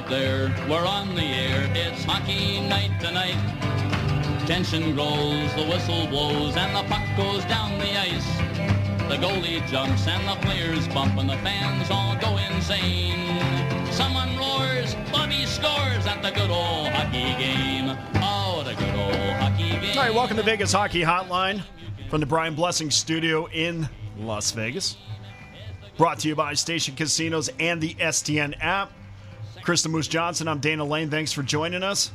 out there, we're on the air. It's hockey night tonight. Tension grows, the whistle blows, and the puck goes down the ice. The goalie jumps and the players bump and the fans all go insane. Someone roars, Bobby scores at the good old hockey game. Oh, the good old hockey game. All right, welcome to Vegas Hockey Hotline from the Brian Blessing Studio in Las Vegas. Brought to you by Station Casinos and the STN app. Chris the Moose Johnson, I'm Dana Lane. Thanks for joining us.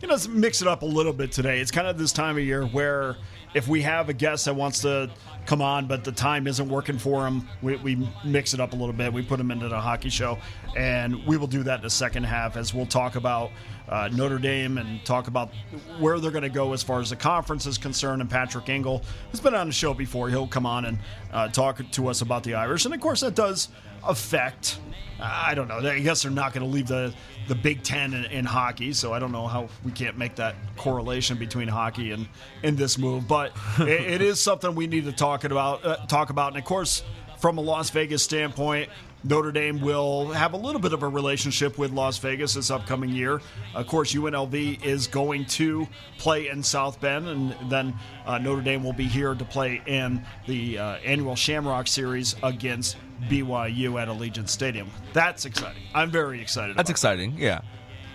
You know, let's mix it up a little bit today. It's kind of this time of year where if we have a guest that wants to come on, but the time isn't working for him, we, we mix it up a little bit. We put him into the hockey show, and we will do that in the second half as we'll talk about uh, Notre Dame and talk about where they're going to go as far as the conference is concerned. And Patrick Engel, who's been on the show before, he'll come on and uh, talk to us about the Irish. And of course, that does affect. I don't know. I guess they're not going to leave the the Big Ten in, in, hockey, so I don't know how we can't make that correlation between hockey and in this move. But it, it is something we need to talk about. Uh, talk about, and of course, from a Las Vegas standpoint. Notre Dame will have a little bit of a relationship with Las Vegas this upcoming year. Of course, UNLV is going to play in South Bend, and then uh, Notre Dame will be here to play in the uh, annual Shamrock Series against BYU at Allegiant Stadium. That's exciting. I'm very excited. That's exciting. That. Yeah.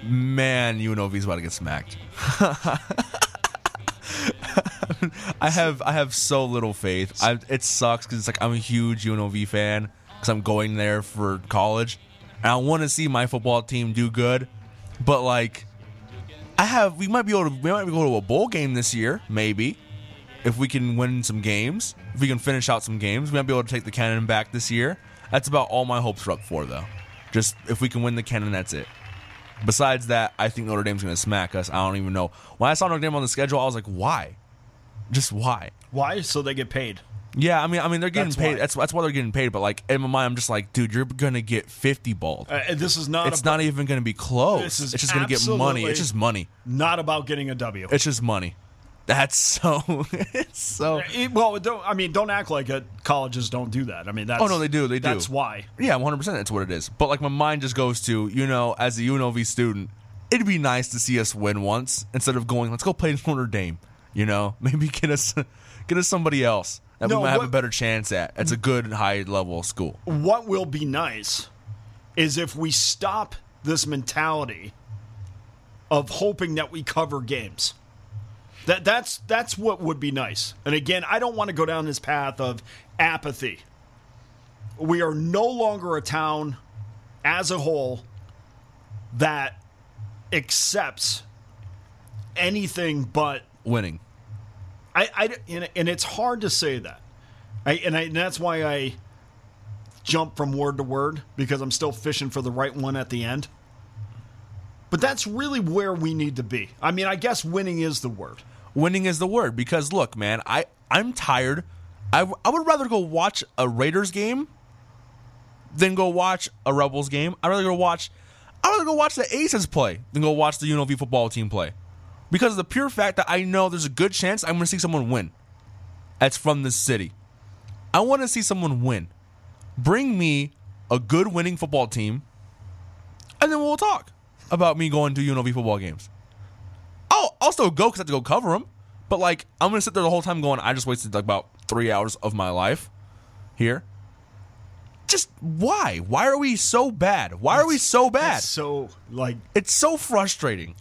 Man, UNLV's about to get smacked. I have I have so little faith. I, it sucks because it's like I'm a huge UNLV fan because I'm going there for college, and I want to see my football team do good. But like, I have we might be able to we might be able to go to a bowl game this year, maybe if we can win some games, if we can finish out some games, we might be able to take the cannon back this year. That's about all my hopes are up for, though. Just if we can win the cannon, that's it. Besides that, I think Notre Dame's going to smack us. I don't even know. When I saw Notre Dame on the schedule, I was like, why? Just why? Why? So they get paid. Yeah, I mean, I mean, they're getting that's paid. Why. That's that's why they're getting paid. But like in my mind, I'm just like, dude, you're gonna get 50 balls. Uh, this is not. It's about, not even gonna be close. This is it's just gonna get money. It's just money. Not about getting a W. It's just money. That's so. it's so. It, well, don't. I mean, don't act like it. Colleges don't do that. I mean, that's. Oh no, they do. They do. That's why. Yeah, one hundred percent. That's what it is. But like, my mind just goes to you know, as a UNLV student, it'd be nice to see us win once instead of going. Let's go play Notre Dame. You know, maybe get us, get us somebody else that no, we might what, have a better chance at. It's a good high level school. What will be nice is if we stop this mentality of hoping that we cover games. That that's that's what would be nice. And again, I don't want to go down this path of apathy. We are no longer a town as a whole that accepts anything but winning. I, I and it's hard to say that. I, and, I, and that's why I jump from word to word because I'm still fishing for the right one at the end. But that's really where we need to be. I mean, I guess winning is the word winning is the word because look, man, I I'm tired. I I would rather go watch a Raiders game than go watch a Rebels game. I'd rather go watch I'd rather go watch the Aces play than go watch the UNLV football team play. Because of the pure fact that I know there's a good chance I'm going to see someone win. That's from this city. I want to see someone win. Bring me a good winning football team, and then we'll talk about me going to UNLV football games. I'll, I'll still go because I have to go cover them. But like, I'm gonna sit there the whole time going, I just wasted like about three hours of my life here. Just why? Why are we so bad? Why are we so bad? So like, it's so frustrating.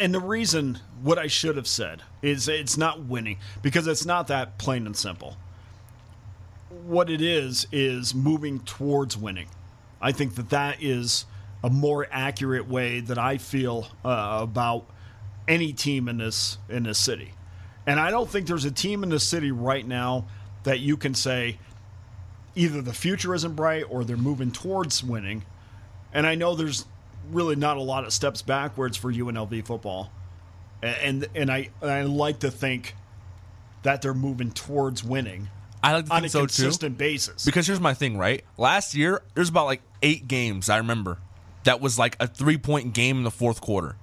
And the reason what I should have said is it's not winning because it's not that plain and simple. What it is is moving towards winning. I think that that is a more accurate way that I feel uh, about any team in this in this city. And I don't think there's a team in the city right now that you can say either the future isn't bright or they're moving towards winning. And I know there's really not a lot of steps backwards for UNLV football. And and I I like to think that they're moving towards winning. I like to on a so consistent too. basis. Because here's my thing, right? Last year, there's about like eight games I remember that was like a three point game in the fourth quarter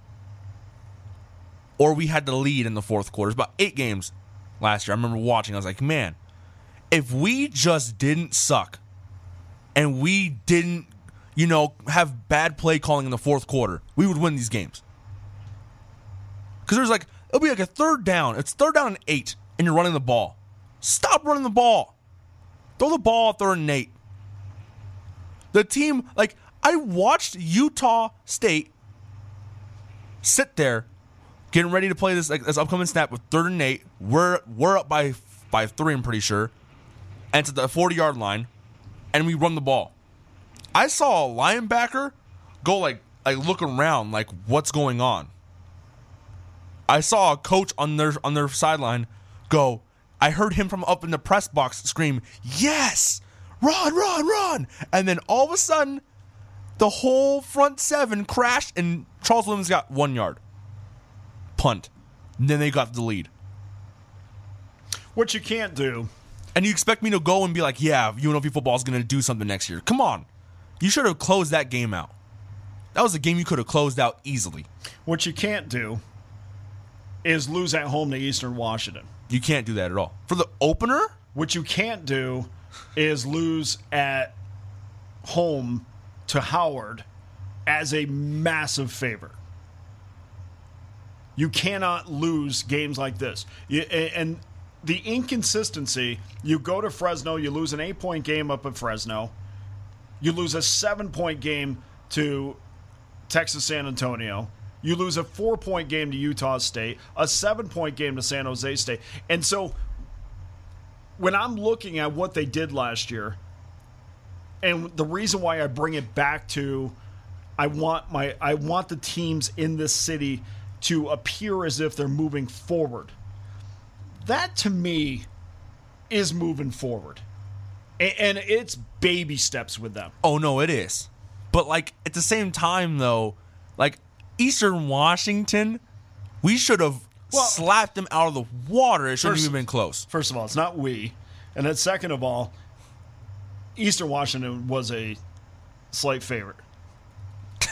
or we had the lead in the fourth quarter. It's about eight games last year. I remember watching. I was like, man, if we just didn't suck and we didn't you know, have bad play calling in the fourth quarter, we would win these games. Because there's like, it'll be like a third down. It's third down and eight, and you're running the ball. Stop running the ball. Throw the ball at third and eight. The team, like, I watched Utah State sit there getting ready to play this like this upcoming snap with third and eight. We're we're up by by three, I'm pretty sure. And to the 40 yard line, and we run the ball. I saw a linebacker go like like look around like what's going on. I saw a coach on their on their sideline go. I heard him from up in the press box scream, "Yes, run, run, run!" And then all of a sudden, the whole front seven crashed, and Charles Williams got one yard. Punt. And then they got the lead. What you can't do, And you expect me to go and be like, "Yeah, UNLV football is going to do something next year." Come on, you should have closed that game out. That was a game you could have closed out easily. what you can't do, is lose at home to Eastern Washington. You can't do that at all. For the opener, What you can't do is lose at home to Howard as a massive favor. You cannot lose games like this. And the inconsistency, you go to Fresno, you lose an eight point game up at Fresno, you lose a seven point game to Texas San Antonio. You lose a four point game to Utah State, a seven point game to San Jose State. And so when I'm looking at what they did last year, and the reason why I bring it back to I want my I want the teams in this city to appear as if they're moving forward. That to me is moving forward. And it's baby steps with them. oh no, it is. But like at the same time though, like Eastern Washington, we should have Well- slapped them out of the water. It shouldn't First- even been close. First of all, it's not we. And then second of all, Eastern Washington was a slight favorite.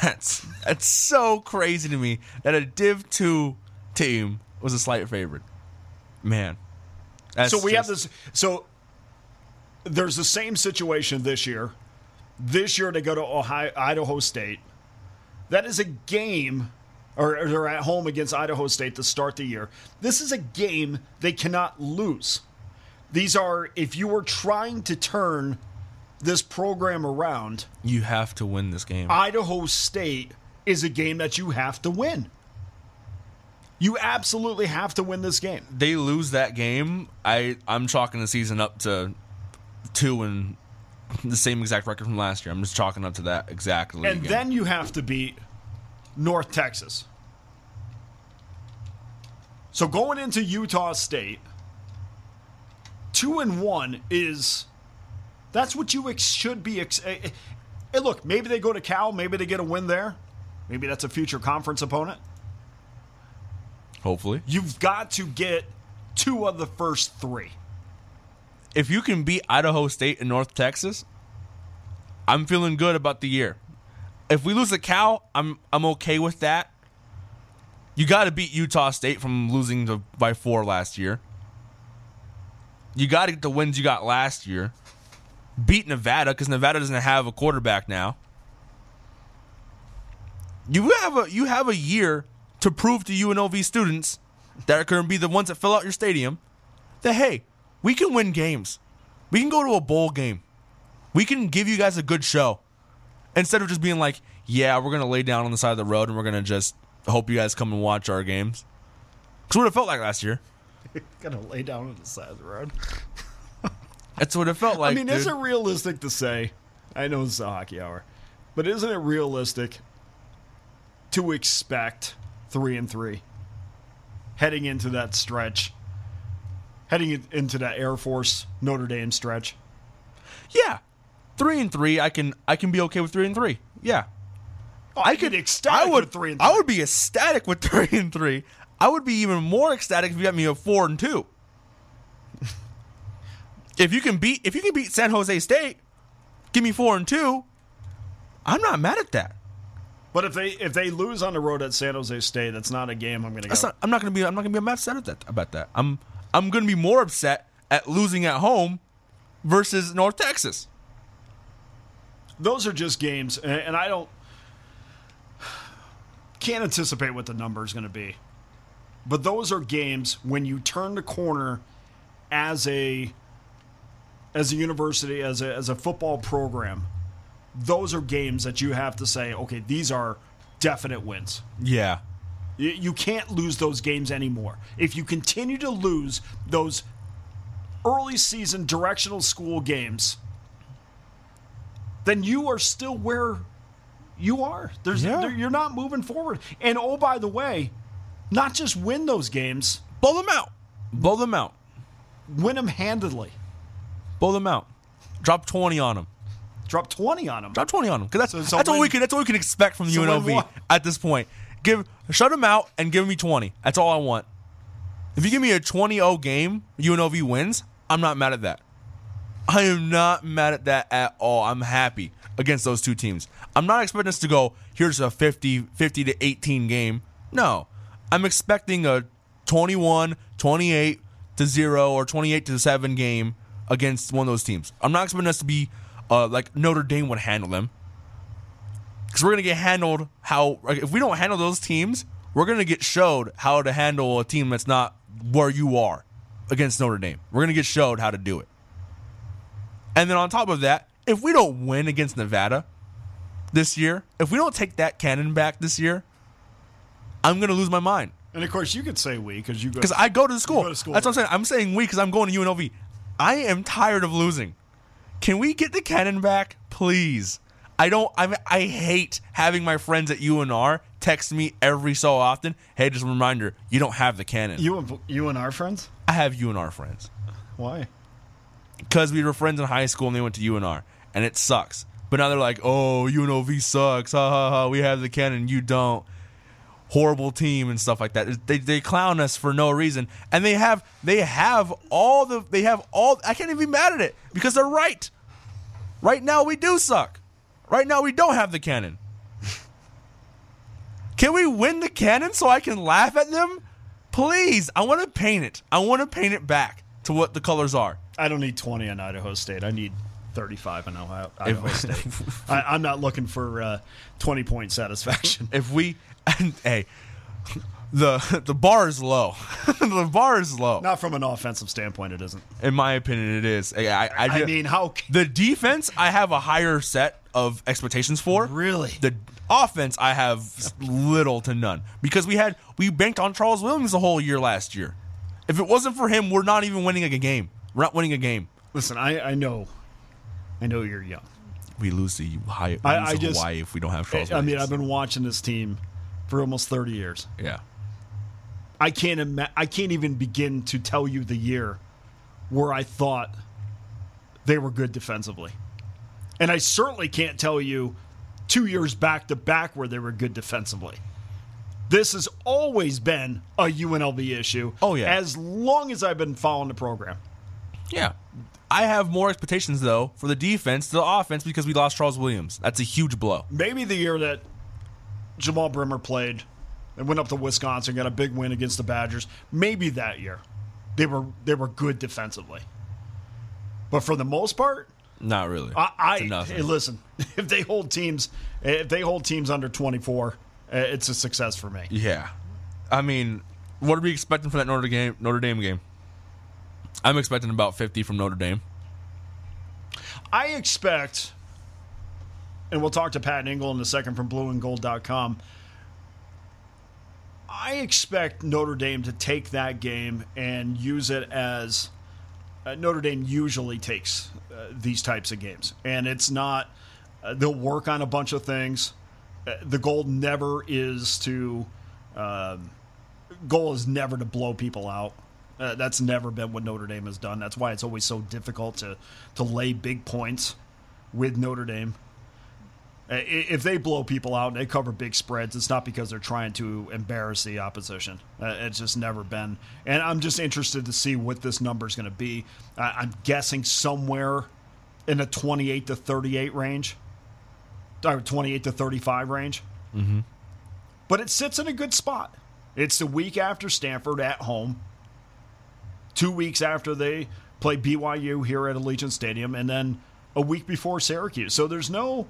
That's that's so crazy to me that a Div two team was a slight favorite. Man, so we have this. So there's the same situation this year. This year they go to Ohio, Idaho State. That is a game, or or they're at home against Idaho State to start the year. This is a game they cannot lose. These are if you were trying to turn this program around, You have to win this game. Idaho State is a game that you have to win. You absolutely have to win this game. they lose that game, I I'm chalking the season up to two and the same exact record from last year. I'm just chalking up to that exactly. And again. then you have to beat North Texas. So going into Utah State, two and one is that's what you ex- should be. Ex- eh, eh, hey, look, maybe they go to Cal, maybe they get a win there, maybe that's a future conference opponent. hopefully, You've got to get two of the first three. if you can beat Idaho State and North Texas, I'm feeling good about the year. If we lose to Cal, I'm I'm okay with that. You got to beat Utah State from losing to, by four last year. You got to get the wins you got last year. Beat Nevada because Nevada doesn't have a quarterback now. You have a you have a year to prove to UNLV students that are going to be the ones that fill out your stadium that hey, we can win games. We can go to a bowl game. We can give you guys a good show. Instead of just being like, yeah, we're gonna lay down on the side of the road and we're gonna just hope you guys come and watch our games. That's what it felt like last year. Gonna lay down on the side of the road. That's what it felt like. I mean, is dude. it realistic to say? I know it's a hockey hour, but isn't it realistic to expect three and three heading into that stretch, heading into that Air Force Notre Dame stretch? yeah, three and three. I can I can be okay with three and three. Yeah, oh, I could ecstatic I would with three and three. I would be ecstatic with three and three. I would be even more ecstatic if you got me a four and two. If you can beat if you can beat San Jose State, give me four and two. I'm not mad at that. But if they if they lose on the road at San Jose State, that's not a game I'm going to go. Not, I'm not gonna be I'm not gonna be upset at that about that. I'm I'm gonna be more upset at losing at home versus North Texas. those are just games, and, and I don't can't anticipate what the number is going to be. But those are games when you turn the corner as a as a university, as a as a football program. Those are games that you have to say, okay, these are definite wins. Yeah. You, you can't lose those games anymore. If you continue to lose those early season directional school games, then you are still where you are. There's Yeah. there, you're not moving forward. And oh by the way, not just win those games, Blow them out. Blow them out. win them handedly. Blow them out. Drop 20 on them. Drop 20 on them. Drop 20 on them. Because that's, So- so that's, all we can, that's all we can expect from the So UNLV at this point. Give Shut them out and give me 20. That's all I want. If you give me a 20 0 game, UNLV wins, I'm not mad at that. I am not mad at that at all. I'm happy against those two teams. I'm not expecting us to go, here's a 50, 50 to 18 game. No. I'm expecting a 21, 28 to 0 or 28 to 7 game against one of those teams. I'm not expecting us to be uh, like Notre Dame would handle them. Because we're going to get handled how, like, if we don't handle those teams, we're going to get showed how to handle a team that's not where you are against Notre Dame. We're going to get showed how to do it. And then on top of that, if we don't win against Nevada this year, if we don't take that cannon back this year, I'm going to lose my mind. And of course, you could say we because you go. Because I go to school. go to school. That's what I'm saying. I'm saying we because I'm going to UNLV. I am tired of losing. Can we get the cannon back, please? I don't. I I hate having my friends at UNR text me every so often. Hey, just a reminder, you don't have the cannon. you and our friends. I have UNR friends Why? because we were friends in high school and they went to UNR, and it sucks. But now they're like, oh, UNLV sucks. Ha ha ha. We have the cannon, you don't. Horrible team and stuff like that. They, they clown us for no reason, and they have they have all the they have all. I can't even be mad at it because they're right. Right now we do suck. Right now we don't have the cannon. Can we win the cannon so I can laugh at them? Please, I want to paint it. I want to paint it back to what the colors are. I don't need 20 on Idaho State. I need 35 on Ohio, Idaho State. I, I'm not looking for uh, 20 point satisfaction. if we and hey the the bar is low. The bar is low. Not from an offensive standpoint, it isn't. in my opinion it is. I, I, I, I mean, how the defense i have a higher set of expectations for. Really? the offense i have little to none. Because we had we banked on charles williams the whole year last year. If it wasn't for him we're not even winning a game. We're not winning a game. Listen, I, I know, I know you're young. we lose the Hawaii, we I- I just- Hawaii if we don't have charles I mean, I've been watching this team for almost 30 years. yeah I can't ima- I can't even begin to tell you the year where I thought they were good defensively. And I certainly can't tell you two years back to back where they were good defensively. This has always been a UNLV issue. Oh, yeah. As long as I've been following the program. Yeah. I have more expectations though for the defense, the offense because we lost Charles Williams. That's a huge blow. Maybe the year that Jamaal Brimmer played and went up to Wisconsin, got a big win against the Badgers. Maybe that year. They were they were good defensively. But for the most part, Not really. I, I It's a nothing. hey, listen. If they hold teams, if they hold teams under twenty four, eh, it's a success for me. yeah. I mean, what are we expecting for that Notre Dame Notre Dame game? I'm expecting about 50 from Notre Dame. I expect, and we'll talk to Pat Engel in a second from blueandgold.com. I expect Notre Dame to take that game and use it as uh, Notre Dame usually takes uh, these types of games. And it's not, uh, they'll work on a bunch of things. Uh, the goal never is to, um, goal is never to blow people out. Uh, that's never been what Notre Dame has done. That's why it's always so difficult to to lay big points with Notre Dame. Uh, If they blow people out and they cover big spreads, it's not because they're trying to embarrass the opposition. Uh, It's just never been. And I'm just interested to see what this number is going to be. I'm guessing somewhere in the 28 to 38 range, or 28 to 35 range. Mm-hmm. But it sits in a good spot. It's the week after Stanford at home two weeks after they play BYU here at Allegiant Stadium, and then a week before Syracuse. So there's no.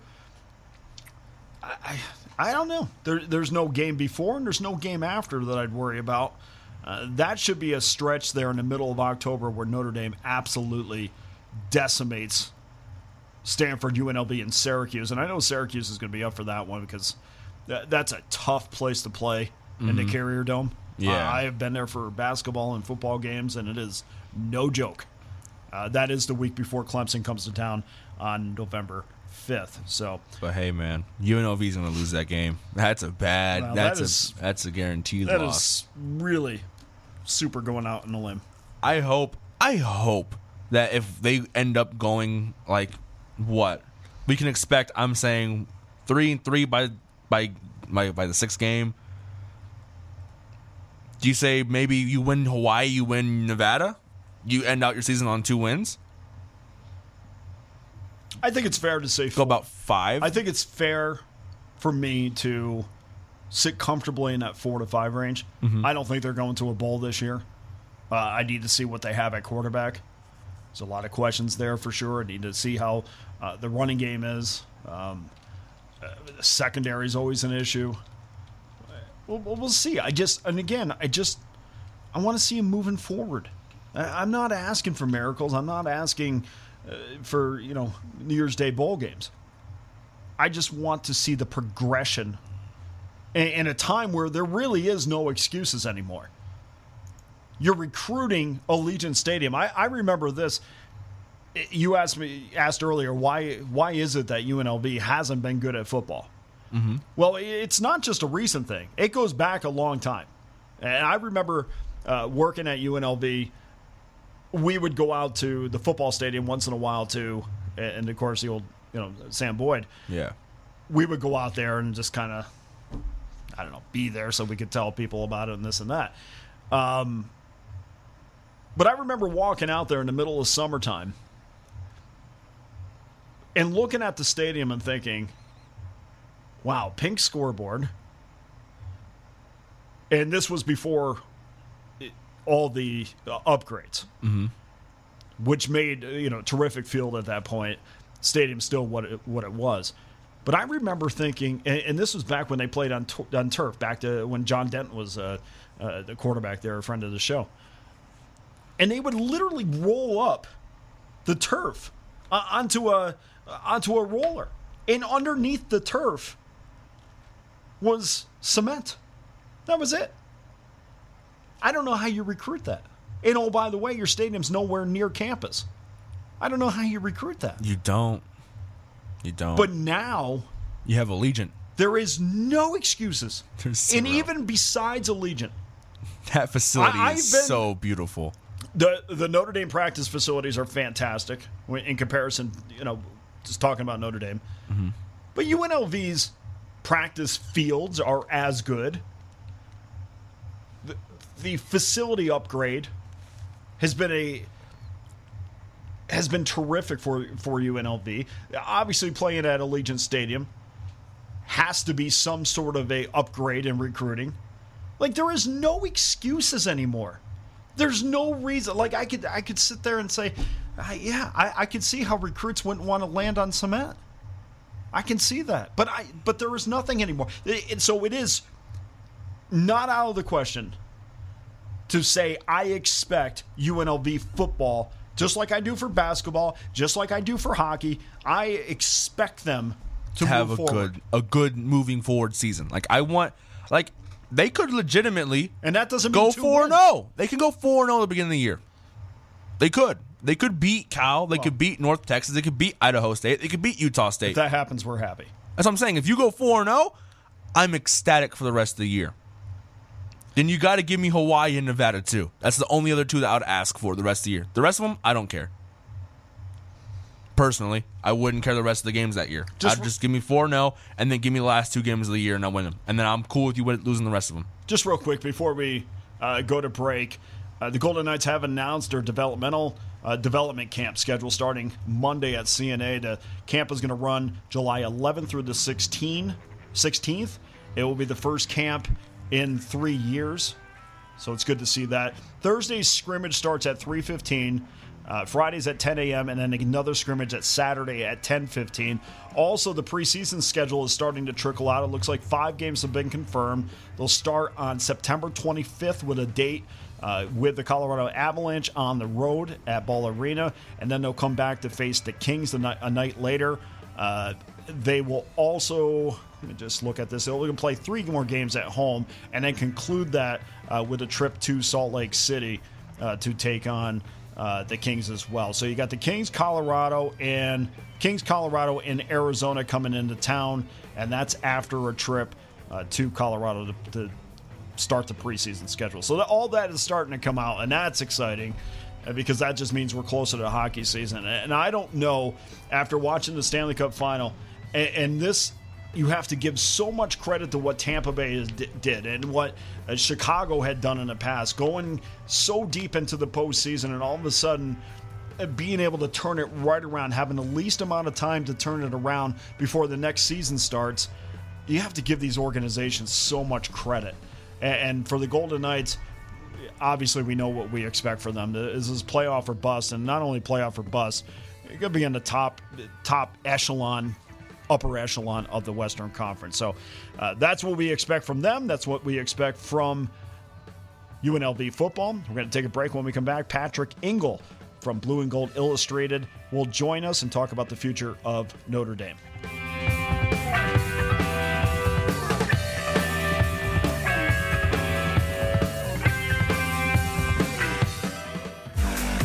I, I, don't know. There, there's no game before and there's no game after that I'd worry about. Uh, that should be a stretch there in the middle of October where Notre Dame absolutely decimates Stanford, UNLV, and Syracuse. And I know Syracuse is going to be up for that one because that, that's a tough place to play in the Carrier Dome. Yeah. Uh, I have been there for basketball and football games, and it is no joke. Uh, that is the week before Clemson comes to town on November 5th. So But hey, man, UNLV is going to lose that game. That's a bad. That's that a that's a guaranteed that loss. is really super going out on a limb. I hope. I hope that if they end up going like what we can expect, I'm saying three and three by by by, by the sixth game. Do you say maybe you win Hawaii, you win Nevada, you end out your season on two wins? I think it's fair to say Go about five. I think it's fair for me to sit comfortably in that four to five range. I don't think they're going to a bowl this year. Uh, I need to see what they have at quarterback. There's a lot of questions there for sure. I need to see how uh, the running game is. Um, uh, the secondary is always an issue. We'll, we'll we'll see. I just, and again, I just, I want to see him moving forward. I- I'm not asking for miracles. I'm not asking uh, for you know New Year's Day bowl games. I just want to see the progression in, in a time where there really is no excuses anymore. You're recruiting Allegiant Stadium. I, I remember this. You asked me asked earlier why why is it that UNLV hasn't been good at football? Well, it's not just a recent thing. It goes back a long time. And I remember uh, working at UNLV. We would go out to the football stadium once in a while too, and of course the old you know Sam Boyd yeah. we would go out there and just kind of, I don't know, be there so we could tell people about it and this and that. Um, but I remember walking out there in the middle of summertime and looking at the stadium and thinking, wow, pink scoreboard. And this was before all the uh, upgrades, which made you know terrific field at that point. Stadium still what it, what it was. But I remember thinking, and, and this was back when they played on on turf, back to when Jon Denton was uh, uh, the quarterback there, a friend of the show. And they would literally roll up the turf uh, onto a onto a roller, and underneath the turf was cement. That was it. I don't know how you recruit that. And oh, by the way, your stadium's nowhere near campus. I don't know how you recruit that. You don't. You don't. But now you have Allegiant. there is no excuses. There's and even besides Allegiant, That facility I- is been- so beautiful. the the Notre Dame practice facilities are fantastic in comparison. You know, just talking about Notre Dame, mm-hmm. but UNLV's practice fields are as good. The, facility upgrade has been a has been terrific for for UNLV. Obviously, playing at Allegiant Stadium has to be some sort of a upgrade in recruiting. Like there is no excuses anymore. There's no reason. Like I could I could sit there and say, yeah, I, I could see how recruits wouldn't want to land on cement. I can see that, but I but there is nothing anymore. It- it- so it is not out of the question to say I expect UNLV football, just like I do for basketball, just like I do for hockey. I expect them to have a forward. good a good moving forward season. Like I want like they could legitimately and that doesn't go four zero. Oh. They can go four and zero at the beginning of the year. They could. They could beat Cal. They could beat North Texas. They could beat Idaho State. They could beat Utah State. If that happens, we're happy. That's what I'm saying. If you go four and zero, I'm ecstatic for the rest of the year. Then you got to give me Hawaii and Nevada too. That's the only other two that I would ask for the rest of the year. The rest of them, I don't care. Personally, I wouldn't care the rest of the games that year. Just- I'd just give me four 0 and then give me the last two games of the year and I win them, and then I'm cool with you losing the rest of them. just real quick before we uh, go to break, uh, the Golden Knights have announced their developmental uh, development camp schedule starting Monday at CNA. The camp is going to run July 11th through the 16, 16th. It will be the first camp in three years, so it's good to see that. Thursday's scrimmage starts at 3:15. Uh, Fridays at 10 a.m. and then another scrimmage at Saturday at 10:15. Also, the preseason schedule is starting to trickle out. It looks like five games have been confirmed. They'll start on September 25th with a date uh, with the Colorado Avalanche on the road at Ball Arena, and then they'll come back to face the Kings night, a night later. Uh, they will also let me just look at this. They'll can play three more games at home, and then conclude that uh, with a trip to Salt Lake City uh, to take on uh, the Kings as well. So you got the Kings, Colorado, and Kings, Colorado, and Arizona coming into town, and that's after a trip uh, to Colorado to, to, start the preseason schedule. So that, all that is starting to come out, and that's exciting uh, because that just means we're closer to hockey season. And I don't know after watching the Stanley Cup final, and, and this you have to give so much credit to what Tampa Bay did and what uh, Chicago had done in the past, going so deep into the postseason and all of a sudden uh, being able to turn it right around, having the least amount of time to turn it around before the next season starts. You have to give these organizations so much credit. And for the Golden Knights, obviously we know what we expect for them. This is playoff or bust, and not only playoff or bust, you're going to be in the top top echelon upper echelon of the Western Conference. So uh, that's what we expect from them. That's what we expect from UNLV football. We're going to take a break when we come back. Patrick Engel from Blue and Gold Illustrated will join us and talk about the future of Notre Dame.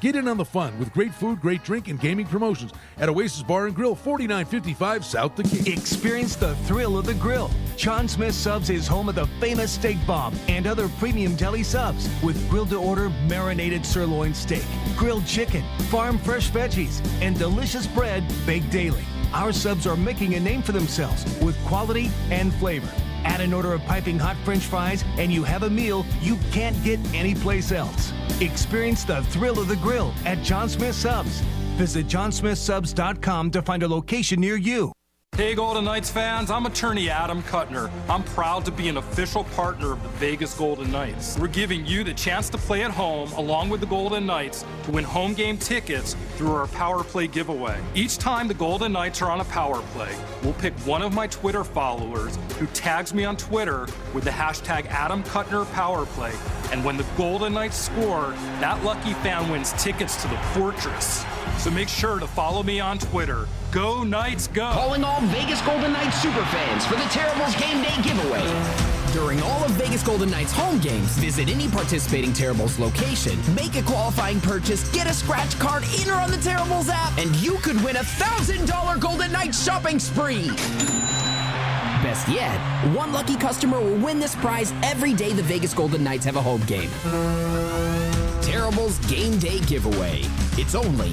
Get in on the fun with great food, great drink, and gaming promotions at Oasis Bar and Grill, 4955 South Decatur. Experience the thrill of the grill. John Smith Subs is home of the famous steak bomb and other premium deli subs with grilled to order marinated sirloin steak, grilled chicken, farm fresh veggies, and delicious bread baked daily. Our subs are making a name for themselves with quality and flavor. Add an order of piping hot french fries, and you have a meal you can't get anyplace else. Experience the thrill of the grill at John Smith Subs. Visit johnsmithsubs.com to find a location near you. Hey, Golden Knights fans, I'm attorney Adam Kutner. I'm proud to be an official partner of the Vegas Golden Knights. We're giving you the chance to play at home along with the Golden Knights to win home game tickets through our Power Play giveaway. Each time the Golden Knights are on a Power Play, we'll pick one of my Twitter followers who tags me on Twitter with the hashtag Adam Kutner Power Play. And when the Golden Knights score, that lucky fan wins tickets to the Fortress. So make sure to follow me on Twitter. Go Knights, go! Calling all Vegas Golden Knights superfans for the Terribles Game Day giveaway. During all of Vegas Golden Knights home games, visit any participating Terribles location, make a qualifying purchase, get a scratch card in or on the Terribles app, and you could win a $1,000 Golden Knights shopping spree. Best yet, one lucky customer will win this prize every day the Vegas Golden Knights have a home game. Terribles Game Day Giveaway. It's only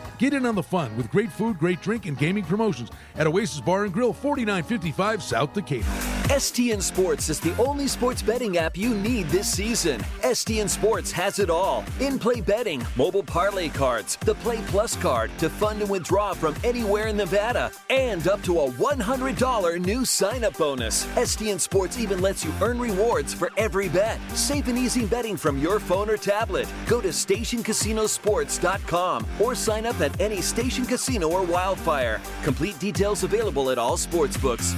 Get in on the fun with great food, great drink, and gaming promotions at Oasis Bar and Grill, 4955 South Decatur. STN Sports is the only sports betting app you need this season. STN Sports has it all in play betting, mobile parlay cards, the Play Plus card to fund and withdraw from anywhere in Nevada, and up to a $100 new sign up bonus. STN Sports even lets you earn rewards for every bet. Safe and easy betting from your phone or tablet. Go to stationcasinosports.com or sign up at any station casino or wildfire. Complete details available at all sportsbooks.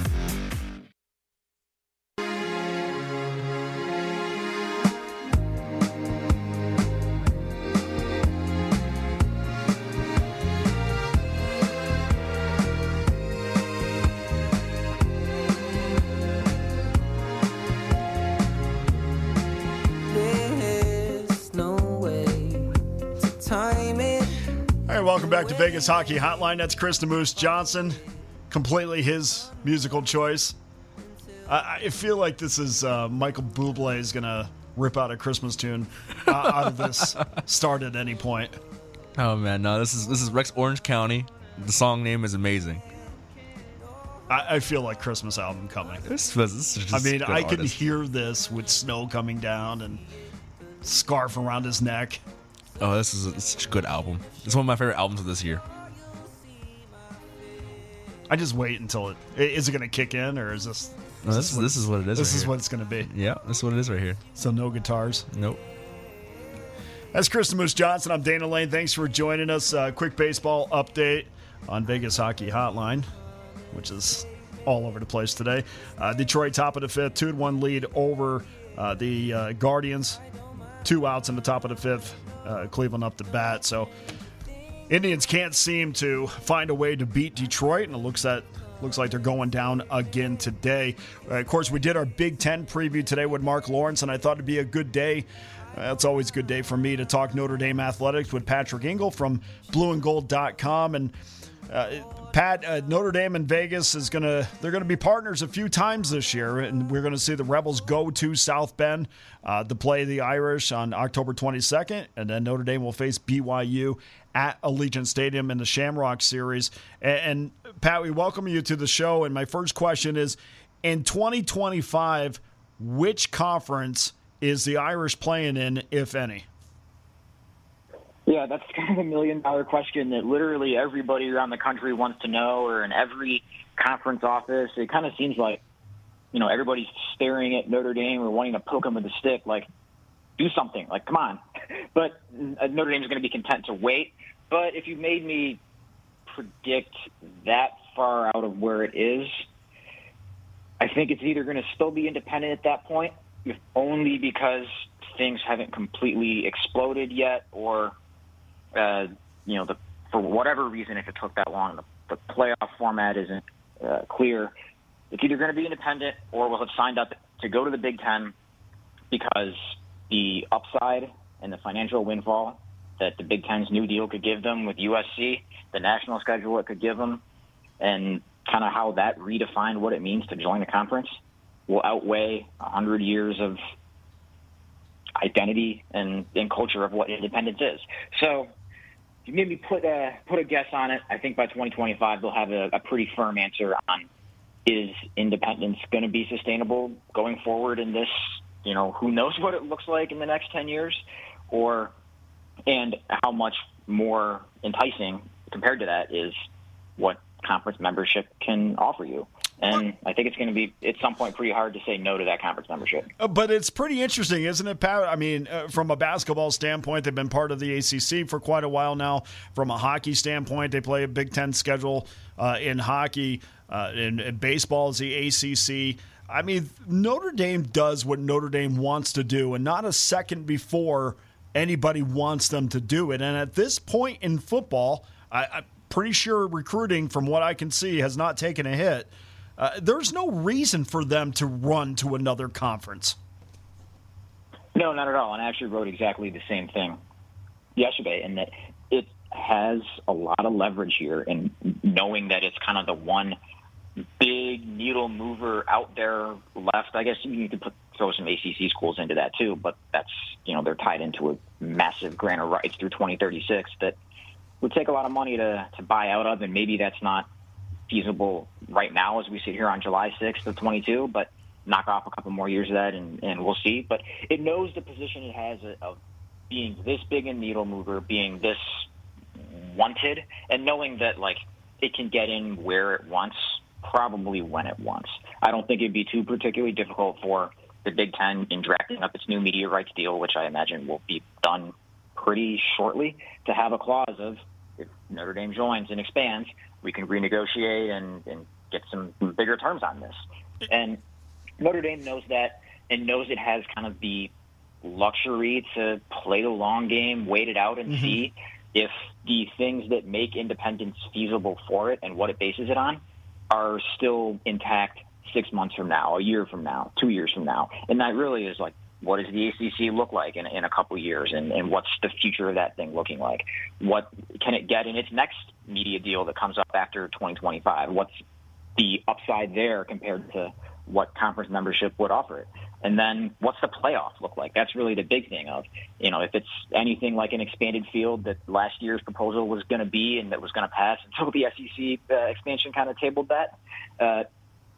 All right, welcome back to Vegas Hockey Hotline. That's Chris the Moose Johnson. Completely his musical choice. I, I feel like this is uh, Michael Bublé is going to rip out a Christmas tune uh, out of this start at any point. Oh man, no, this is this is Rex Orange County. The song name is amazing. I, I feel like Christmas album coming. This was. This is I mean, I can hear this with snow coming down and scarf around his neck. Oh, this is a, such a good album. It's one of my favorite albums of this year. I just wait until it is it going to kick in or is this? No, this, is this is what it is. This right is here. what it's going to be. Yeah, this is what it is right here. So no guitars. Nope. That's Chris the Moose Johnson. I'm Dana Lane. Thanks for joining us. Uh, quick baseball update on Vegas Hockey Hotline, which is all over the place today. Uh, Detroit top of the fifth, two to one lead over uh, the uh, Guardians. Two outs in the top of the fifth. Uh, Cleveland up the bat. So Indians can't seem to find a way to beat Detroit, and it looks that looks like they're going down again today. Uh, of course, we did our Big Ten preview today with Mark Lawrence, and I thought it'd be a good day. It's always a good day for me to talk Notre Dame athletics with Patrick Engel from BlueAndGold.com, and uh, Pat, uh, Notre Dame and Vegas is gonna they're gonna be partners a few times this year, and we're gonna see the Rebels go to South Bend uh, to play the Irish on October 22nd, and then Notre Dame will face BYU at Allegiant Stadium in the Shamrock Series. And, and Pat, we welcome you to the show. And my first question is: In 2025, which conference is the Irish playing in, if any? Yeah, that's kind of a million dollar question that literally everybody around the country wants to know, or in every conference office. It kind of seems like, you know, everybody's staring at Notre Dame or wanting to poke them with a stick, like, do something, like, come on. But uh, Notre Dame is going to be content to wait. But if you made me predict that far out of where it is, I think it's either going to still be independent at that point, if only because things haven't completely exploded yet, or uh, you know, the, for whatever reason, if it took that long, the, the playoff format isn't uh, clear. It's either going to be independent or we'll have signed up to go to the Big Ten because the upside and the financial windfall that the Big Ten's new deal could give them with USC, the national schedule it could give them, and kind of how that redefined what it means to join the conference will outweigh 100 years of identity and, and culture of what independence is. So if you made me put a, put a guess on it, I think by 2025 they'll have a, a pretty firm answer on is independence going to be sustainable going forward in this, you know, who knows what it looks like in the next 10 years or and how much more enticing compared to that is what conference membership can offer you. And I think it's going to be at some point pretty hard to say no to that conference membership. Uh, But it's pretty interesting, isn't it, Pat? I mean, uh, from a basketball standpoint, they've been part of the ACC for quite a while now. From a hockey standpoint, they play a Big Ten schedule uh, in hockey. Uh, and, and baseball is the ACC. I mean, Notre Dame does what Notre Dame wants to do, and not a second before anybody wants them to do it. And at this point in football, I, I'm pretty sure recruiting, from what I can see, has not taken a hit. Uh, there's no reason for them to run to another conference. No, not at all. And I actually wrote exactly the same thing yesterday, in that it has a lot of leverage here in knowing that it's kind of the one big needle mover out there left. I guess you could put, throw some ACC schools into that too, but that's you know they're tied into a massive grant of rights through 2036 that would take a lot of money to to buy out of, and maybe that's not feasible right now as we sit here on July 6th of 22. But knock off a couple more years of that, and, and we'll see. But it knows the position it has of being this big a needle mover, being this wanted, and knowing that like it can get in where it wants, probably when it wants. I don't think it'd be too particularly difficult for the Big Ten in drafting up its new media rights deal, which I imagine will be done pretty shortly, to have a clause of if Notre Dame joins and expands, we can renegotiate and, and get some bigger terms on this. And Notre Dame knows that and knows it has kind of the luxury to play the long game, wait it out, and mm-hmm. see if the things that make independence feasible for it and what it bases it on are still intact six months from now, a year from now, two years from now. And that really is like, what does the ACC look like in, in a couple years, and, and what's the future of that thing looking like? What can it get in its next media deal that comes up after 2025? What's the upside there compared to what conference membership would offer it? And then what's the playoff look like? That's really the big thing of, you know, if it's anything like an expanded field that last year's proposal was going to be and that was going to pass until the SEC uh, expansion kind of tabled that, uh,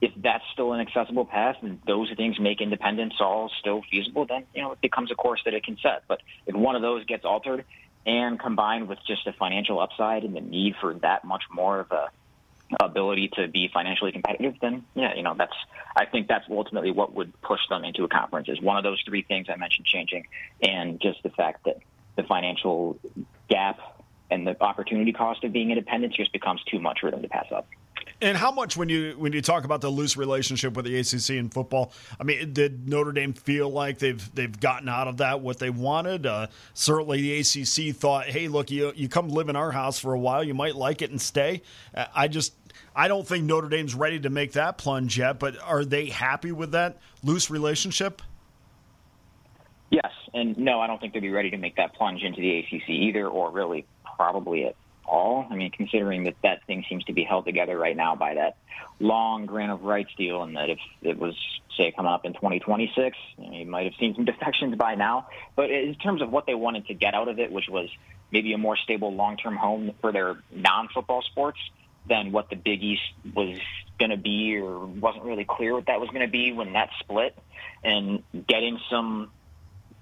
if that's still an accessible path and those things make independence all still feasible, then you know it becomes a course that it can set. But if one of those gets altered and combined with just a financial upside and the need for that much more of a ability to be financially competitive, then yeah, you know that's I think that's ultimately what would push them into a conference is one of those three things I mentioned changing, and just the fact that the financial gap and the opportunity cost of being independent just becomes too much for them to pass up. And how much when you when you talk about the loose relationship with the ACC and football? I mean, did Notre Dame feel like they've they've gotten out of that what they wanted? Uh, certainly, the ACC thought, "Hey, look, you you come live in our house for a while, you might like it and stay." Uh, I just I don't think Notre Dame's ready to make that plunge yet. But are they happy with that loose relationship? Yes, and no, I don't think they'd be ready to make that plunge into the ACC either, or really probably at all. I mean, considering that that thing seems to be held together right now by that long grant of rights deal, and that if it was, say, coming up in 2026, you, know, you might have seen some defections by now. But in terms of what they wanted to get out of it, which was maybe a more stable long-term home for their non-football sports than what the Big East was going to be, or wasn't really clear what that was going to be when that split, and getting some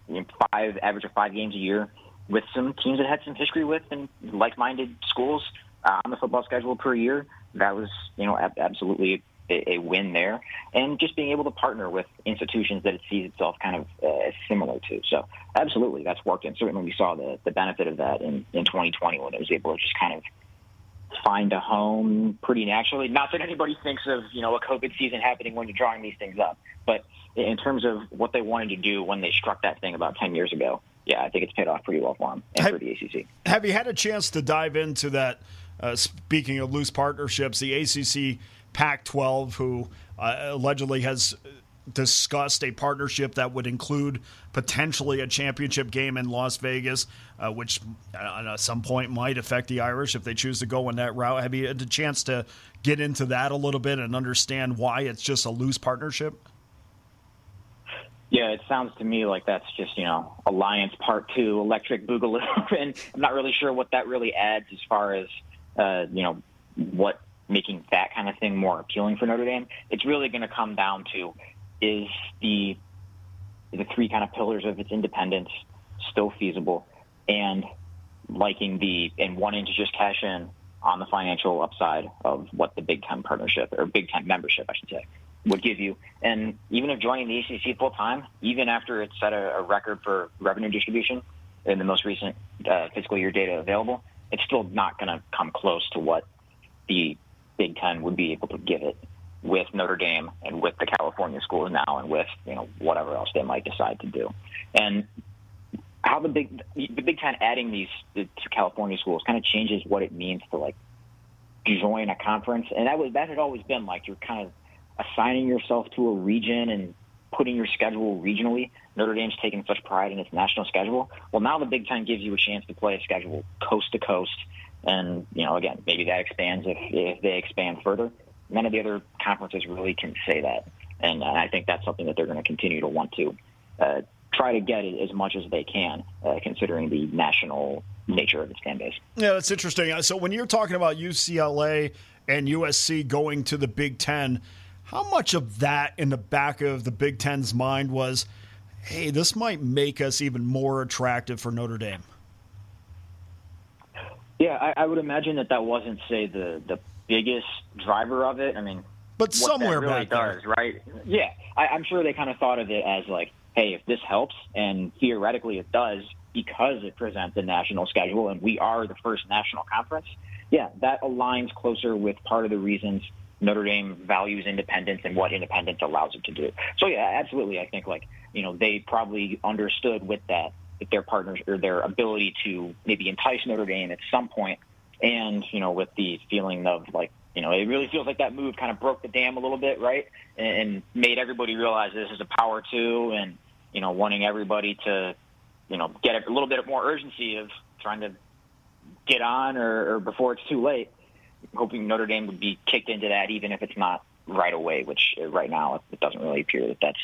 you know, five average of five games a year with some teams that had some history with and like-minded schools uh, on the football schedule per year. That was, you know, ab- absolutely a, a, win there, and just being able to partner with institutions that it sees itself kind of uh, similar to. So, absolutely, that's worked, and certainly we saw the the benefit of that in in 2020 when it was able to just kind of find a home pretty naturally. Not that anybody thinks of you know a COVID season happening when you're drawing these things up, but in terms of what they wanted to do when they struck that thing about 10 years ago, yeah, I think it's paid off pretty well for them and have, for the ACC. Have you had a chance to dive into that? Uh, speaking of loose partnerships, the ACC Pac-12, who uh, allegedly has discussed a partnership that would include potentially a championship game in Las Vegas, uh, which uh, at some point might affect the Irish if they choose to go in that route. Have you had a chance to get into that a little bit and understand why it's just a loose partnership? Yeah, it sounds to me like that's just, you know, Alliance Part 2, Electric Boogaloo. and I'm not really sure what that really adds as far as, uh, you know, what making that kind of thing more appealing for Notre Dame. It's really going to come down to is the the three kind of pillars of its independence still feasible and liking the and wanting to just cash in on the financial upside of what the Big Ten partnership or Big Ten membership, I should say, would give you. And even if joining the ACC full time, even after it set a, a, record for revenue distribution in the most recent uh, fiscal year data available, it's still not going to come close to what the Big Ten would be able to give it with Notre Dame and with the California schools now and with you know whatever else they might decide to do. And how the big the Big Ten adding these to California schools kind of changes what it means to like join a conference, and that was that had always been like you're kind of assigning yourself to a region and putting your schedule regionally. Notre Dame's taken such pride in its national schedule. Well, now the Big Ten gives you a chance to play a schedule coast to coast, and you know, again, maybe that expands if if they expand further. None of the other conferences really can say that, and uh, I think that's something that they're going to continue to want to uh, try to get as much as they can, uh, considering the national nature of its fan base. Yeah, that's interesting. So when you're talking about UCLA and USC going to the Big Ten How much of that in the back of the Big Ten's mind was, hey, this might make us even more attractive for Notre Dame? Yeah, I, I would imagine that that wasn't, say, the the biggest driver of it. I mean, but what somewhere that really back does, there. right? Yeah, I, I'm sure they kind of thought of it as like, hey, if this helps, and theoretically it does, because it presents a national schedule, and we are the first national conference. Yeah, that aligns closer with part of the reasons Notre Dame values independence and what independence allows it to do. So yeah, absolutely, I think like you know they probably understood with that that their partners or their ability to maybe entice Notre Dame at some point, and you know with the feeling of like you know, it really feels like that move kind of broke the dam a little bit, right? And, and made everybody realize this is a power two, and you know, wanting everybody to, you know, get a little bit more urgency of trying to get on or, or before it's too late. Hoping Notre Dame would be kicked into that, even if it's not right away, which uh, right now it doesn't really appear that that's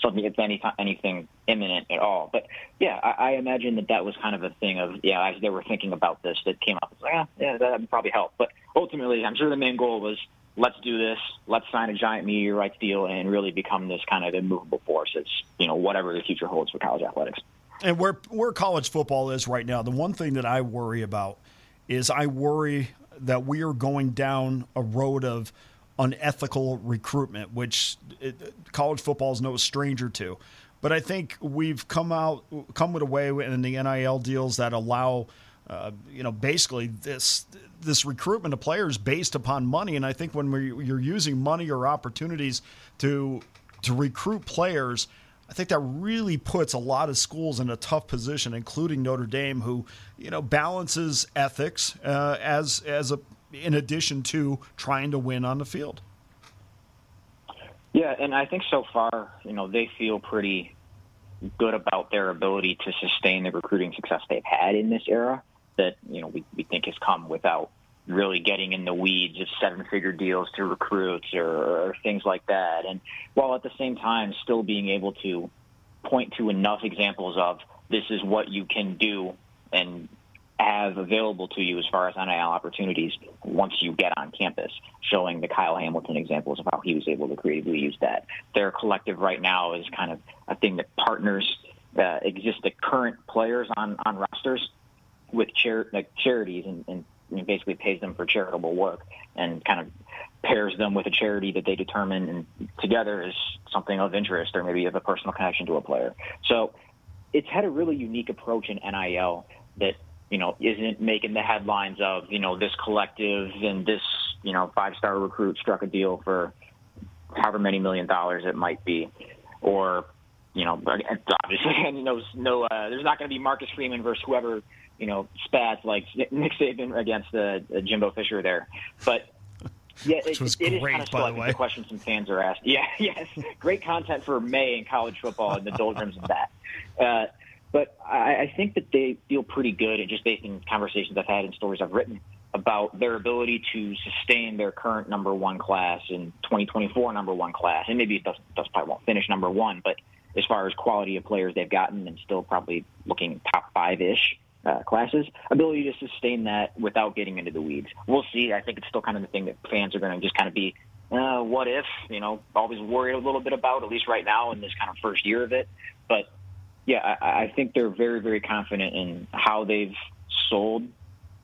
something that's any anything imminent at all. But yeah, I, I imagine that that was kind of a thing of yeah, as they were thinking about this, that came up. It's like, yeah, yeah, that would probably help. But ultimately, I'm sure the main goal was let's do this, let's sign a giant media rights deal, and really become this kind of immovable force. It's you know whatever the future holds for college athletics. And where where college football is right now, the one thing that I worry about is I worry that we are going down a road of unethical recruitment, which it, college football is no stranger to. But I think we've come out come with a way in the NIL deals that allow, uh, you know, basically this this recruitment of players based upon money. And I think when you're using money or opportunities to to recruit players, I think that really puts a lot of schools in a tough position, including Notre Dame, who you know balances ethics uh, as as a in addition to trying to win on the field. Yeah, and I think so far, you know, they feel pretty good about their ability to sustain the recruiting success they've had in this era that, you know, we, we think has come without really getting in the weeds of seven figure deals to recruits or, or things like that. And while at the same time still being able to point to enough examples of this is what you can do and have available to you as far as NIL opportunities once you get on campus, showing the Kyle Hamilton examples of how he was able to creatively use that. Their collective right now is kind of a thing that partners uh, the current players on, on rosters with like charities and, and basically pays them for charitable work and kind of pairs them with a charity that they determine and together is something of interest or maybe of a personal connection to a player. So it's had a really unique approach in NIL that you know, isn't making the headlines of, you know, this collective and this, you know, five star recruit struck a deal for however many million dollars it might be. Or, you know, obviously, and, know, no, uh, there's not going to be Marcus Freeman versus whoever, you know, spats like Nick Saban against uh, Jimbo Fisher there. But yeah, it, was it is great, kind of by the way. the question some fans are asked. Yeah, yes, great content for May in college football and the doldrums of that. Uh, but I, I think that they feel pretty good, and just based on conversations I've had and stories I've written about their ability to sustain their current number one class and 2024 number one class, and maybe does probably won't finish number one, but as far as quality of players they've gotten, and still probably looking top five ish uh, classes, ability to sustain that without getting into the weeds. We'll see. I think it's still kind of the thing that fans are going to just kind of be, uh, what if? You know, always worried a little bit about, at least right now in this kind of first year of it. But yeah, I, I think they're very, very confident in how they've sold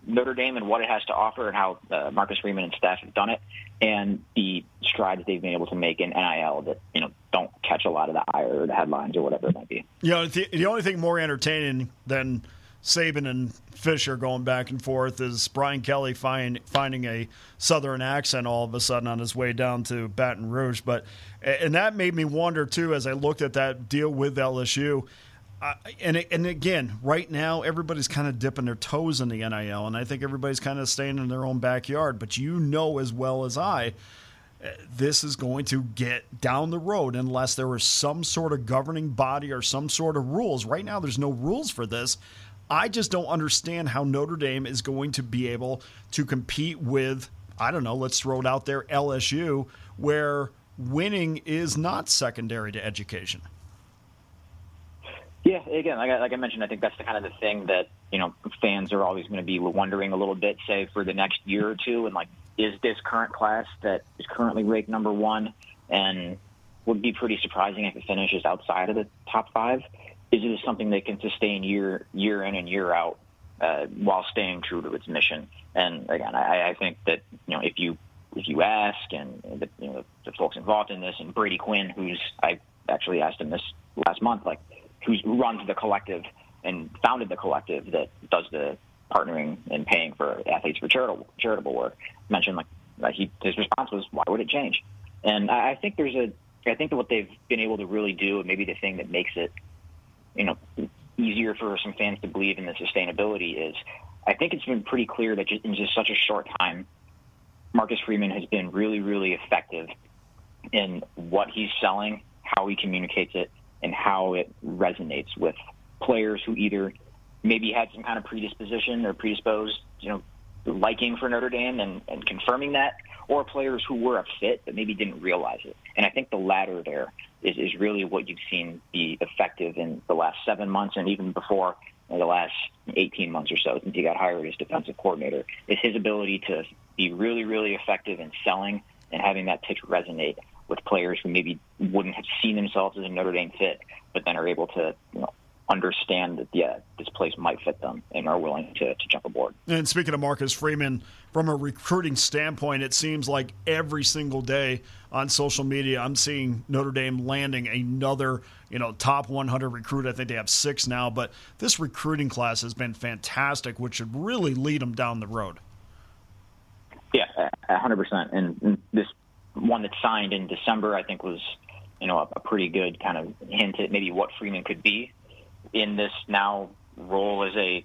Notre Dame and what it has to offer, and how uh, Marcus Freeman and staff have done it, and the strides they've been able to make in NIL that you know don't catch a lot of the eye or the headlines or whatever it might be. You know, the, the only thing more entertaining than Saban and Fisher going back and forth is Brian Kelly find, finding a Southern accent all of a sudden on his way down to Baton Rouge. But and that made me wonder too as I looked at that deal with LSU. Uh, and and again, right now everybody's kind of dipping their toes in the NIL, and I think everybody's kind of staying in their own backyard. But you know as well as I, uh, this is going to get down the road unless there is some sort of governing body or some sort of rules. Right now, there's no rules for this. I just don't understand how Notre Dame is going to be able to compete with, I don't know, let's throw it out there, LSU, where winning is not secondary to education. Yeah, again, like I, like I mentioned, I think that's the kind of the thing that you know fans are always going to be wondering a little bit, say for the next year or two, and like is this current class that is currently ranked number one and would be pretty surprising if it finishes outside of the top five. Is it something that can sustain year year in and year out uh, while staying true to its mission? And again, I, I think that you know if you if you ask and the, you know, the folks involved in this and Brady Quinn, who's I actually asked him this last month, like who's, who runs the collective and founded the collective that does the partnering and paying for athletes for charitable charitable work, mentioned like, he his response was, "Why would it change?" And I, I think there's a I think that what they've been able to really do, and maybe the thing that makes it, you know, easier for some fans to believe in the sustainability is, I think it's been pretty clear that in just such a short time, Marcus Freeman has been really, really effective in what he's selling, how he communicates it, and how it resonates with players who either maybe had some kind of predisposition or predisposed, you know, liking for Notre Dame and, and confirming that, or players who were a fit but maybe didn't realize it. And I think the latter there is, is really what you've seen be effective in the last seven months and even before in the last 18 months or so since he got hired as defensive coordinator is his ability to be really, really effective in selling and having that pitch resonate with players who maybe wouldn't have seen themselves as a Notre Dame fit, but then are able to you know, understand that yeah, this place might fit them and are willing to, to jump aboard. And speaking of Marcus Freeman, from a recruiting standpoint, it seems like every single day on social media, I'm seeing Notre Dame landing another, you know, top 100 recruit. I think they have six now, but this recruiting class has been fantastic, which should really lead them down the road. Yeah, 100%. And, and this one that signed in December, I think, was, you know, a, a pretty good kind of hint at maybe what Freeman could be in this now role as a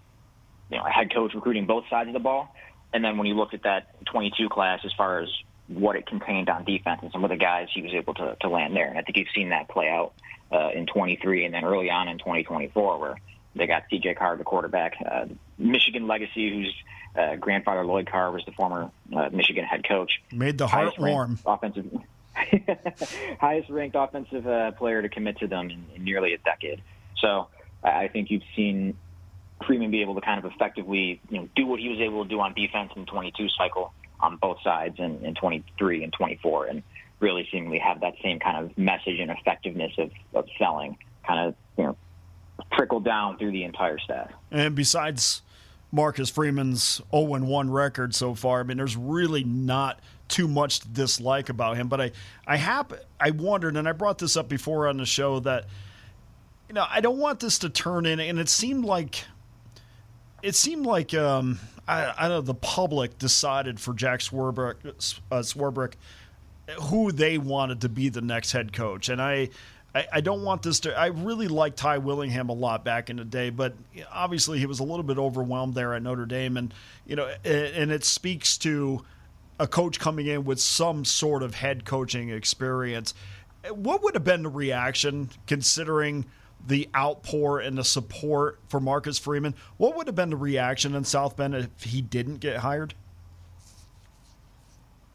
you know a head coach recruiting both sides of the ball. And then when you looked at that 22 class as far as what it contained on defense and some of the guys he was able to, to land there, and I think you've seen that play out uh, in 23 and then early on in 2024 where they got C.J. Carr, the quarterback, uh, Michigan legacy, whose uh, grandfather Lloyd Carr was the former uh, Michigan head coach. Made the heart warm. Offensive, highest ranked offensive uh, player to commit to them in, in nearly a decade. So I think you've seen Freeman be able to kind of effectively, you know, do what he was able to do on defense in the 22 cycle on both sides in, in 23 and 24, and really seemingly have that same kind of message and effectiveness of, of selling kind of, you know, trickle down through the entire staff. And besides Marcus Freeman's 0 1 record so far, I mean, there's really not too much to dislike about him. But I, I have, I wondered, and I brought this up before on the show that you know, I don't want this to turn in, and it seemed like it seemed like um, I, I know the public decided for Jack Swarbrick, uh, Swarbrick who they wanted to be the next head coach, and I. I, I don't want this to. I really liked Ty Willingham a lot back in the day, but obviously he was a little bit overwhelmed there at Notre Dame, and you know, and it speaks to a coach coming in with some sort of head coaching experience. What would have been the reaction considering the outpour and the support for Marcus Freeman, what would have been the reaction in South Bend if he didn't get hired?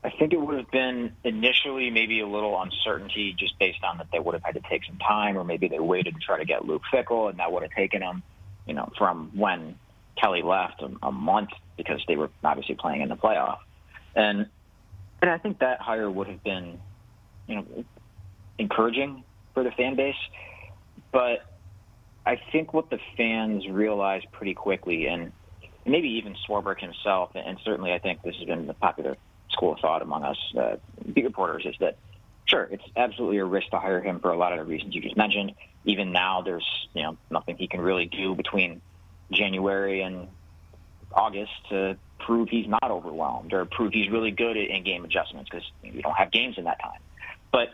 I think it would have been initially maybe a little uncertainty just based on that they would have had to take some time, or maybe they waited to try to get Luke Fickell, and that would have taken them, you know, from when Kelly left a, month because they were obviously playing in the playoff, and and I think that hire would have been, you know, encouraging for the fan base but I think what the fans realized pretty quickly, and maybe even Swarbrick himself, and certainly I think this has been the popular school of thought among us uh, beat reporters, is that sure, it's absolutely a risk to hire him for a lot of the reasons you just mentioned. Even now, there's you know nothing he can really do between January and August to prove he's not overwhelmed or prove he's really good at in-game adjustments because we don't have games in that time. But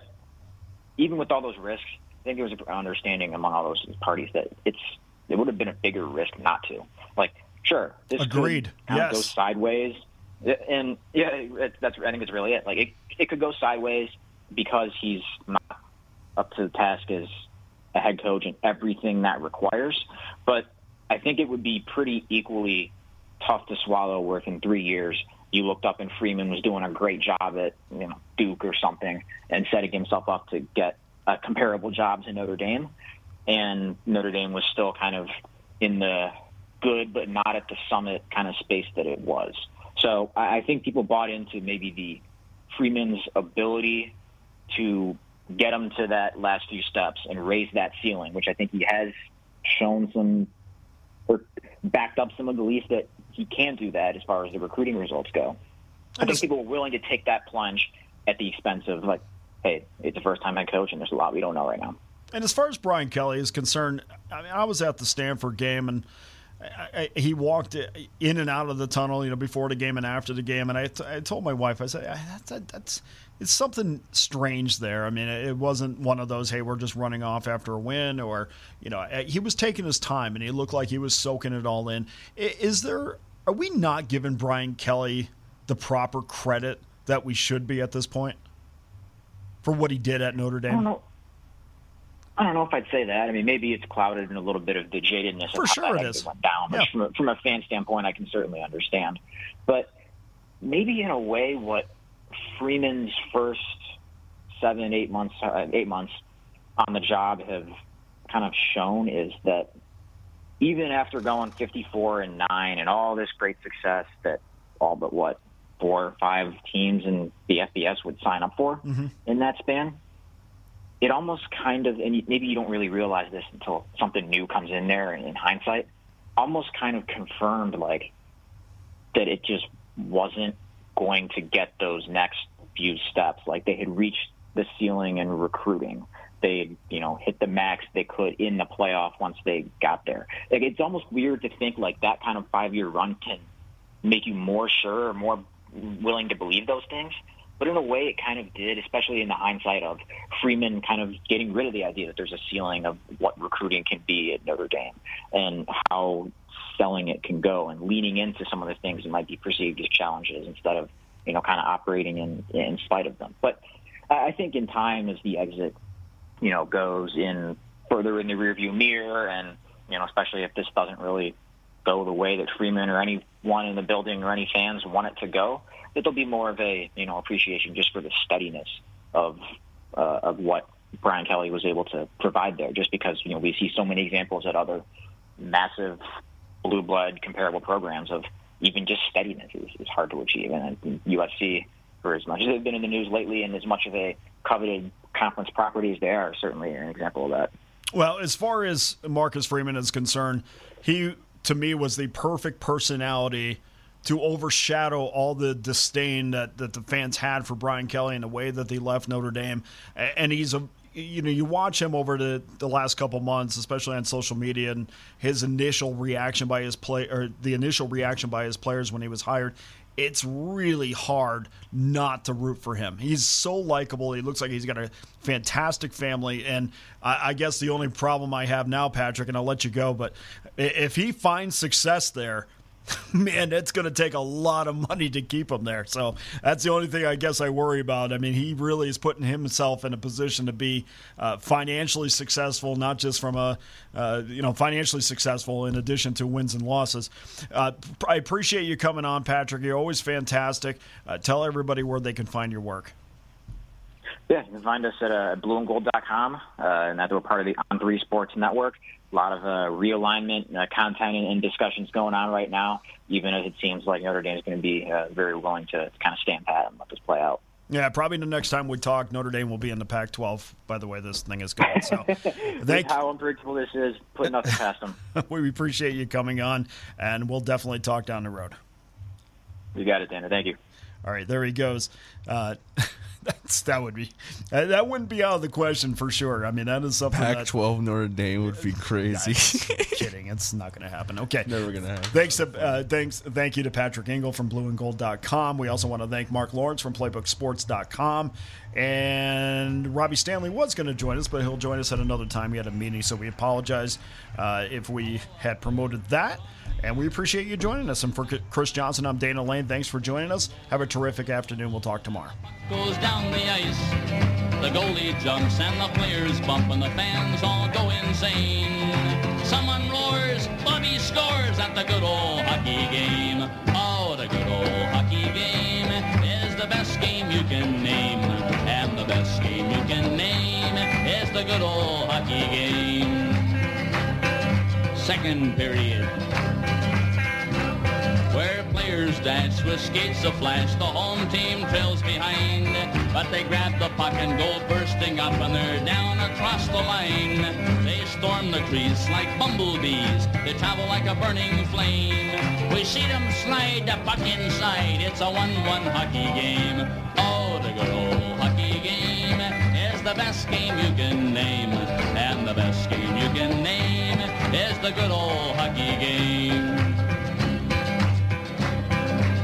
even with all those risks, think there was an understanding among all those parties that it's it would have been a bigger risk not to. Like, sure, this agreed. could yes. go sideways, and yeah, it, that's I think it's really it. Like, it it could go sideways because he's not up to the task as a head coach and everything that requires. But I think it would be pretty equally tough to swallow. Within three years, you looked up and Freeman was doing a great job at you know Duke or something, and setting himself up to get uh, comparable jobs in Notre Dame, and Notre Dame was still kind of in the good but not at the summit kind of space that it was. So I, I think people bought into maybe the Freeman's ability to get him to that last few steps and raise that ceiling, which I think he has shown some or backed up some of the belief that he can do that as far as the recruiting results go. I think people were willing to take that plunge at the expense of like, hey, it's a first time head coach and there's a lot we don't know right now. And as far as Brian Kelly is concerned, I mean, I was at the Stanford game and I, I, he walked in and out of the tunnel, you know, before the game and after the game. And I, t- I told my wife, I said, that's, that's it's something strange there. I mean, it wasn't one of those, hey, we're just running off after a win, or you know, he was taking his time and he looked like he was soaking it all in. Is there? Are we not giving Brian Kelly the proper credit that we should be at this point for what he did at Notre Dame? I don't know. I don't know if I'd say that. I mean, maybe it's clouded in a little bit of the jadedness for of sure how it that is. went down. Yeah. from, a, from a fan standpoint, I can certainly understand. But maybe in a way, what Freeman's first seven, eight months, uh, eight months on the job have kind of shown is that even after going 54 and nine and all this great success that all but what four or five teams in the FBS would sign up for mm-hmm. in that span, it almost kind of, and maybe you don't really realize this until something new comes in there and in hindsight, almost kind of confirmed like that it just wasn't going to get those next few steps. Like they had reached the ceiling in recruiting. They, you know, hit the max they could in the playoff once they got there. Like it's almost weird to think like that kind of five year run can make you more sure or more willing to believe those things. But in a way, it kind of did, especially in the hindsight of Freeman kind of getting rid of the idea that there's a ceiling of what recruiting can be at Notre Dame and how selling it can go and leaning into some of the things that might be perceived as challenges instead of, you know, kind of operating in, in spite of them. But I think in time, as the exit, you know, goes in further in the rearview mirror and, you know, especially if this doesn't really go the way that Freeman or anyone in the building or any fans want it to go, there'll be more of a you know appreciation just for the steadiness of uh, of what Brian Kelly was able to provide there. Just because you know we see so many examples at other massive blue blood comparable programs of even just steadiness is, is hard to achieve. And USC, for as much as they've been in the news lately, and as much of a coveted conference property as they are, certainly an example of that. Well, as far as Marcus Freeman is concerned, he to me was the perfect personality to overshadow all the disdain that, that the fans had for Brian Kelly and the way that they left Notre Dame. And he's a you know you watch him over the, the last couple months, especially on social media, and his initial reaction by his play or the initial reaction by his players when he was hired. It's really hard not to root for him. He's so likable. He looks like he's got a fantastic family. And I, I guess the only problem I have now, Patrick, and I'll let you go, but if he finds success there, man, it's going to take a lot of money to keep him there. So that's the only thing I guess I worry about. I mean, he really is putting himself in a position to be uh, financially successful, not just from a, uh, you know, financially successful in addition to wins and losses. Uh, I appreciate you coming on, Patrick. You're always fantastic. Uh, tell everybody where they can find your work. Yeah, you can find us at uh, blueandgold.com, uh, and that we're part of the On Three Sports Network. A lot of uh, realignment, uh, content, and, and discussions going on right now. Even as it seems like Notre Dame is going to be uh, very willing to kind of stand pat and let this play out. Yeah, probably the next time we talk, Notre Dame will be in the Pac-12. By the way, this thing is going. So, thank how unpredictable this is, put nothing past them. we appreciate you coming on, and we'll definitely talk down the road. You got it, Dana. Thank you. All right, there he goes. Uh, that's that would be that wouldn't be out of the question for sure. I mean, that is something. that- Pac-12 Notre Dame would be crazy. kidding. It's not going to happen. Okay. Never gonna happen. Thanks to uh, thanks thank you to Patrick Engel from blueandgold.com. We also want to thank Mark Lawrence from playbooksports.com. And Robbie Stanley was going to join us, but he'll join us at another time. He had a meeting, so we apologize uh, if we had promoted that. And we appreciate you joining us. And for Chris Johnson, I'm Dana Lane. Thanks for joining us. Have a terrific afternoon. We'll talk tomorrow. goes down the ice. The goalie jumps and the players bump and the fans all go insane. Someone roars, Bobby scores at the good old hockey game. Oh, the good old the good old hockey game. Second period where players dash with skates aflash. The home team trails behind, but they grab the puck and go bursting up, and they're down across the line. They storm the crease like bumblebees. They travel like a burning flame. We see them slide the puck inside. It's a 1-1 hockey game. Oh, the good old hockey the best game you can name, and the best game you can name is the good old hockey game.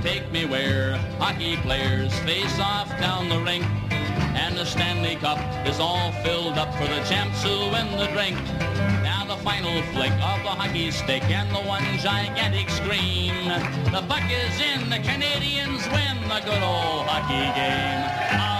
Take me where hockey players face off down the rink. And the Stanley Cup is all filled up for the champs who win the drink. Now the final flick of the hockey stick and the one gigantic scream. The puck is in, the Canadians win the good old hockey game